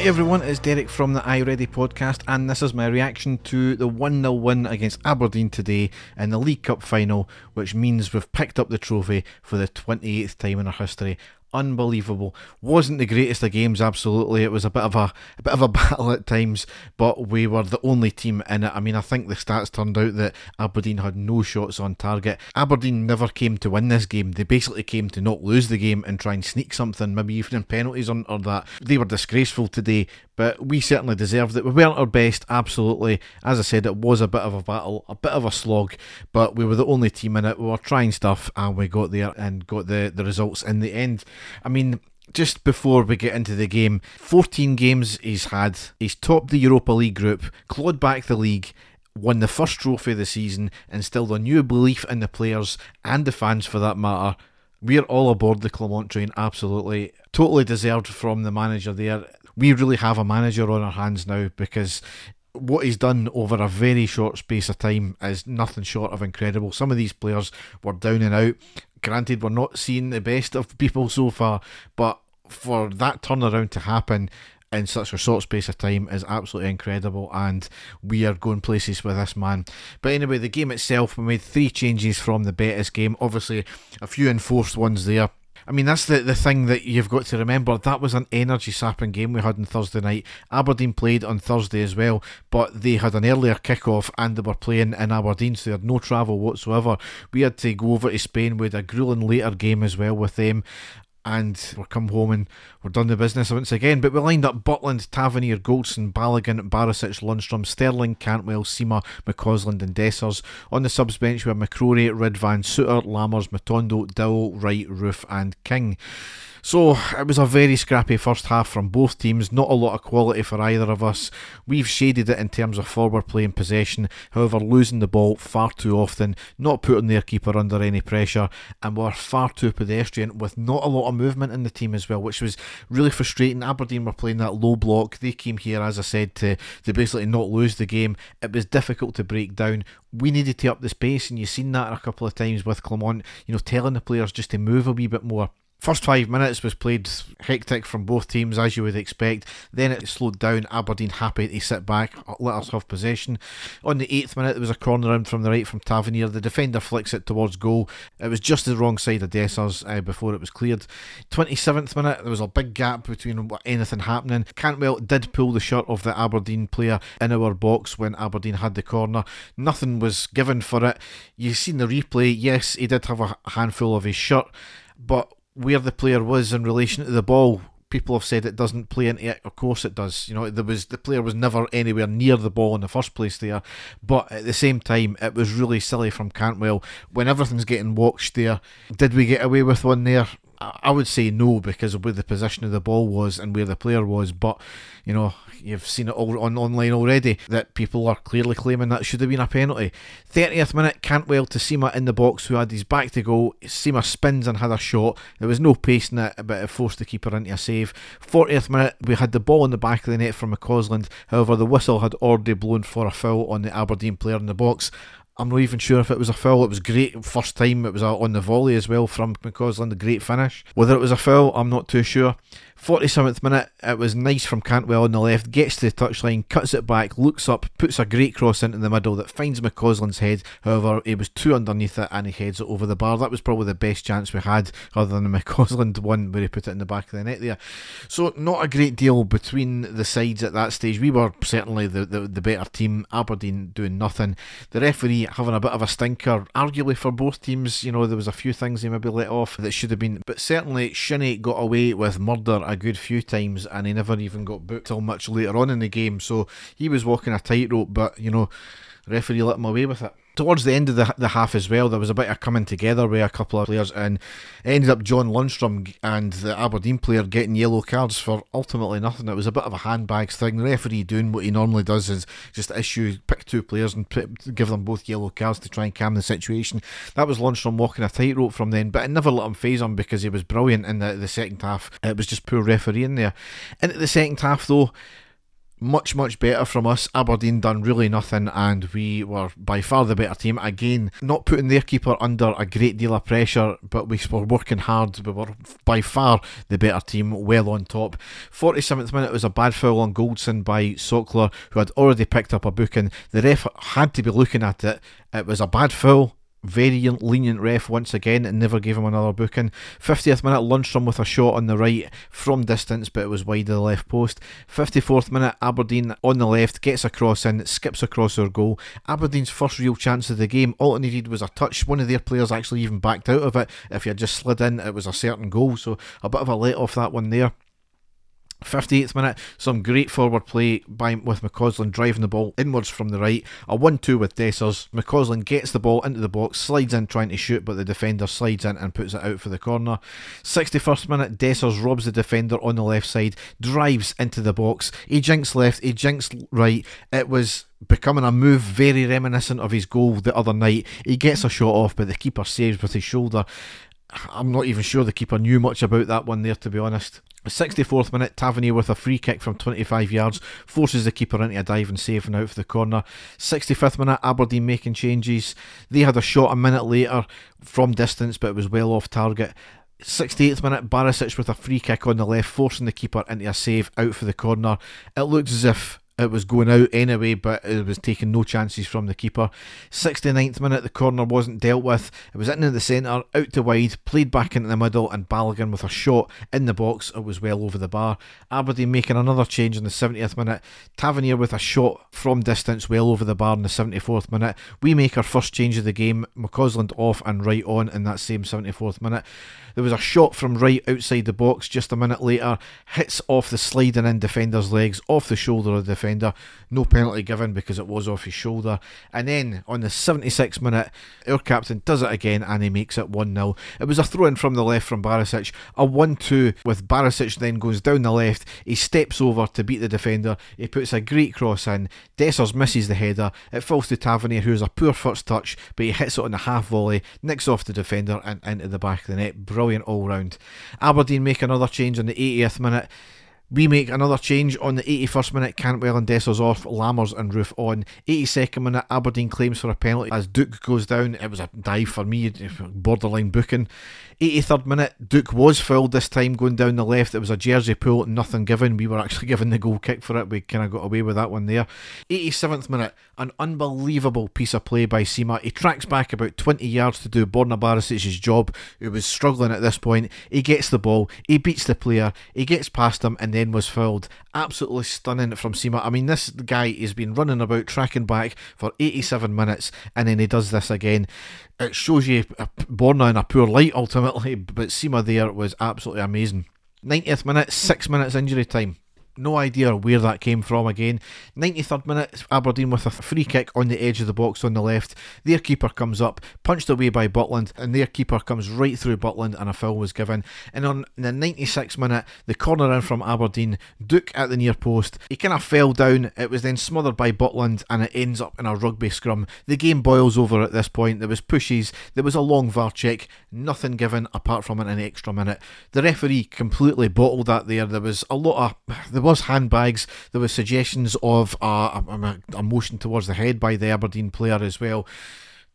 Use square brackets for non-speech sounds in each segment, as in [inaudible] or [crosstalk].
Hi everyone, it's Derek from the I Ready podcast, and this is my reaction to the 1 0 win against Aberdeen today in the League Cup final, which means we've picked up the trophy for the 28th time in our history unbelievable. Wasn't the greatest of games, absolutely. It was a bit of a, a bit of a [laughs] battle at times, but we were the only team in it. I mean, I think the stats turned out that Aberdeen had no shots on target. Aberdeen never came to win this game. They basically came to not lose the game and try and sneak something, maybe even in penalties on or that. They were disgraceful today, but we certainly deserved it. We weren't our best, absolutely. As I said, it was a bit of a battle, a bit of a slog, but we were the only team in it. We were trying stuff and we got there and got the, the results in the end. I mean, just before we get into the game, 14 games he's had. He's topped the Europa League group, clawed back the league, won the first trophy of the season, instilled a new belief in the players and the fans for that matter. We're all aboard the Clement train, absolutely. Totally deserved from the manager there. We really have a manager on our hands now because what he's done over a very short space of time is nothing short of incredible. Some of these players were down and out. Granted, we're not seeing the best of people so far, but for that turnaround to happen in such a short space of time is absolutely incredible, and we are going places with this man. But anyway, the game itself, we made three changes from the Betis game. Obviously, a few enforced ones there. I mean, that's the, the thing that you've got to remember. That was an energy sapping game we had on Thursday night. Aberdeen played on Thursday as well, but they had an earlier kick-off and they were playing in Aberdeen, so they had no travel whatsoever. We had to go over to Spain with a grueling later game as well with them and we're come home and we're done the business once again. But we lined up Butland, Tavernier, Goldson, Balogun, Barisic, Lundstrom, Sterling, Cantwell, Sima, McCausland, and Dessers. On the subs bench, we have McCrorie, Ridvan, Souttar, Lammers, Matondo, Dow, Wright, Roofe, and King. So it was a very scrappy first half from both teams, not a lot of quality for either of us. We've shaded it in terms of forward play and possession, however, losing the ball far too often, not putting their keeper under any pressure, and we're far too pedestrian with not a lot of movement in the team as well, which was really frustrating. Aberdeen were playing that low block. They came here, as I said, to, to basically not lose the game. It was difficult to break down. We needed to up the space, and you've seen that a couple of times with Clement, you know, telling the players just to move a wee bit more. First five minutes was played hectic from both teams, as you would expect. Then it slowed down. Aberdeen happy to sit back, let us have possession. On the eighth minute, there was a corner in from the right from Tavernier. The defender flicks it towards goal. It was just the wrong side of Dessers uh, before it was cleared. 27th minute, there was a big gap between anything happening. Cantwell did pull the shirt of the Aberdeen player in our box when Aberdeen had the corner. Nothing was given for it. You've seen the replay. Yes, he did have a handful of his shirt, but where the player was in relation to the ball. People have said it doesn't play into it. Of course it does. You know, there was the player was never anywhere near the ball in the first place there. But at the same time, it was really silly from Cantwell when everything's getting watched there. Did we get away with one there? I would say no because of where the position of the ball was and where the player was. But you know, you've seen it all on online already that people are clearly claiming that should have been a penalty. 30th minute, Cantwell to Sima in the box, who had his back to go. Sima spins and had a shot. There was no pace in it, but it forced the keeper into a save. 40th minute, we had the ball in the back of the net from McCausland. However, the whistle had already blown for a foul on the Aberdeen player in the box. I'm not even sure if it was a foul. It was great first time. It was on the volley as well from McCausland. A great finish. Whether it was a foul, I'm not too sure. 47th minute, it was nice from Cantwell on the left, gets to the touchline, cuts it back, looks up, puts a great cross into the middle that finds McCausland's head. However, it was two underneath it and he heads it over the bar. That was probably the best chance we had, other than the [laughs] McCausland one where he put it in the back of the net there. So, not a great deal between the sides at that stage. We were certainly the, the, the better team, Aberdeen doing nothing. The referee having a bit of a stinker, arguably for both teams. You know, there was a few things he maybe let off that should have been, but certainly Shinnie got away with murder a good few times and he never even got booked till much later on in the game. So he was walking a tightrope, but you know, referee let him away with it towards the end of the, the half as well, there was a bit of coming together with a couple of players, and ended up John Lundstrom and the Aberdeen player getting yellow cards for ultimately nothing. It was a bit of a handbags thing. The referee doing what he normally does is just issue, pick two players and put, give them both yellow cards to try and calm the situation. That was Lundstrom walking a tightrope from then, but it never let him phase him because he was brilliant in the, the second half. It was just poor refereeing there. And at the second half, though, much, much better from us. Aberdeen done really nothing, and we were by far the better team. Again, not putting their keeper under a great deal of pressure, but we were working hard. We were by far the better team, well on top. 47th minute was a bad foul on Goldson by Sokler, who had already picked up a booking. The ref had to be looking at it. It was a bad foul very lenient ref once again and never gave him another booking. 50th minute, Lundstrom with a shot on the right from distance, but it was wide of the left post. 54th minute, Aberdeen on the left gets a cross in, skips across our goal. Aberdeen's first real chance of the game. All it needed was a touch. One of their players actually even backed out of it. If he had just slid in, it was a certain goal. So a bit of a let off that one there. 58th minute, some great forward play by with McCausland driving the ball inwards from the right. A 1 2 with Dessers. McCausland gets the ball into the box, slides in trying to shoot, but the defender slides in and puts it out for the corner. 61st minute, Dessers robs the defender on the left side, drives into the box. He jinks left, he jinks right. It was becoming a move very reminiscent of his goal the other night. He gets a shot off, but the keeper saves with his shoulder. I'm not even sure the keeper knew much about that one there, to be honest. 64th minute, Tavernier with a free kick from 25 yards forces the keeper into a dive and saving out for the corner. 65th minute, Aberdeen making changes. They had a shot a minute later from distance, but it was well off target. 68th minute, Barisic with a free kick on the left, forcing the keeper into a save out for the corner. It looks as if it was going out anyway, but it was taking no chances from the keeper. 69th minute, the corner wasn't dealt with. It was in the centre, out to wide, played back into the middle, and Balogun with a shot in the box. It was well over the bar. Aberdeen making another change in the 70th minute. Tavernier with a shot from distance, well over the bar in the 74th minute. We make our first change of the game. McCausland off and right on in that same 74th minute. There was a shot from Wright outside the box just a minute later, hits off the sliding in defender's legs, off the shoulder of the defender. No penalty given because it was off his shoulder. And then on the 76th minute, our captain does it again and he makes it 1 0. It was a throw in from the left from Barisic, a 1 2 with Barisic then goes down the left. He steps over to beat the defender. He puts a great cross in. Dessers misses the header. It falls to Tavernier, who has a poor first touch, but he hits it on the half volley, nicks off the defender and into the back of the net. Brilliant all round. Aberdeen make another change in the 80th minute. We make another change on the 81st minute. Cantwell and Dessers off, Lammers and Roofe on. 82nd minute, Aberdeen claims for a penalty as Duke goes down. It was a dive for me, borderline booking. 83rd minute, Duke was fouled this time going down the left. It was a jersey pull, nothing given. We were actually [laughs] given the goal kick for it. We kind of got away with that one there. 87th minute, an unbelievable piece of play by Sima. He tracks back about 20 yards to do Borna Barisic's job, who was struggling at this point. He gets the ball, he beats the player, he gets past him, and then was fouled. Absolutely stunning from Sima. I mean, this guy has been running about, tracking back for 87 minutes, and then he does this again it shows you Borna in a poor light ultimately, but Sima there was absolutely amazing. 90th minute, six minutes injury time. No idea where that came from again. 93rd minute, Aberdeen with a free kick on the edge of the box on the left. Their keeper comes up, punched away by Butland, and their keeper comes right through Butland, and a foul was given. And on the 96th minute, the corner in from Aberdeen, Duke at the near post. He kind of fell down. It was then smothered by Butland, and it ends up in a rugby scrum. The game boils over at this point. There was pushes, there was a long VAR check, nothing given apart from an extra minute. The referee completely bottled that there. There was a lot of. There was was handbags. There were suggestions of a, a, a motion towards the head by the Aberdeen player as well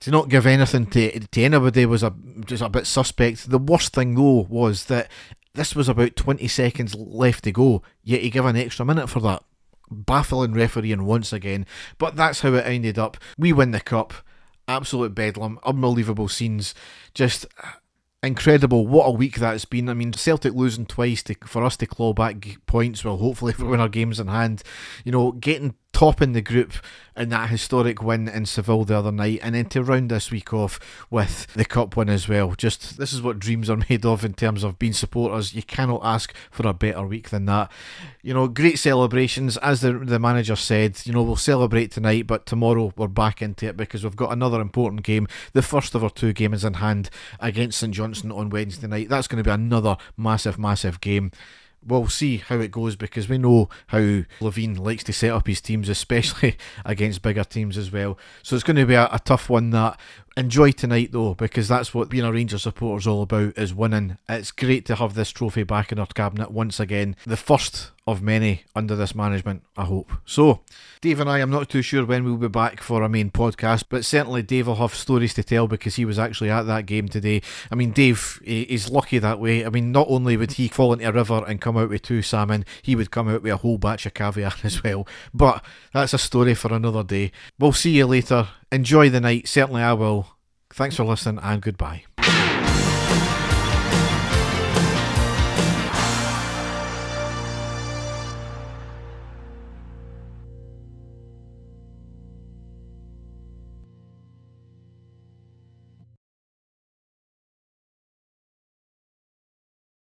to not give anything to, to anybody was a just a bit suspect. The worst thing though was that this was about 20 seconds left to go, yet he gave an extra minute for that. Baffling refereeing once again, but that's how it ended up. We win the cup. Absolute bedlam, unbelievable scenes. Just incredible. What a week that's been. I mean, Celtic losing twice to, for us to claw back points. Well, hopefully, [laughs] win our games in hand, you know, getting top in the group in that historic win in Seville the other night, and then to round this week off with the cup win as well. Just this is what dreams are [laughs] made of in terms of being supporters. You cannot ask for a better week than that. You know, great celebrations, as the the manager said. You know, we'll celebrate tonight, but tomorrow we're back into it because we've got another important game, the first of our two games in hand against St Johnstone on Wednesday night. That's going to be another massive, massive game we'll see how it goes because we know how Levein likes to set up his teams, especially [laughs] against bigger teams as well. So it's going to be a, a tough one that enjoy tonight though because that's what being a Rangers supporter is all about is winning. It's great to have this trophy back in our cabinet once again. The first of many under this management, I hope. So, Dave and I, I'm not too sure when we'll be back for a main podcast, but certainly Dave will have stories to tell because he was actually at that game today. I mean, Dave is lucky that way. I mean, not only would he fall into a river and come out with two salmon, he would come out with a whole batch of caviar [laughs] as well. But that's a story for another day. We'll see you later. Enjoy the night. Certainly I will. Thanks for listening and goodbye.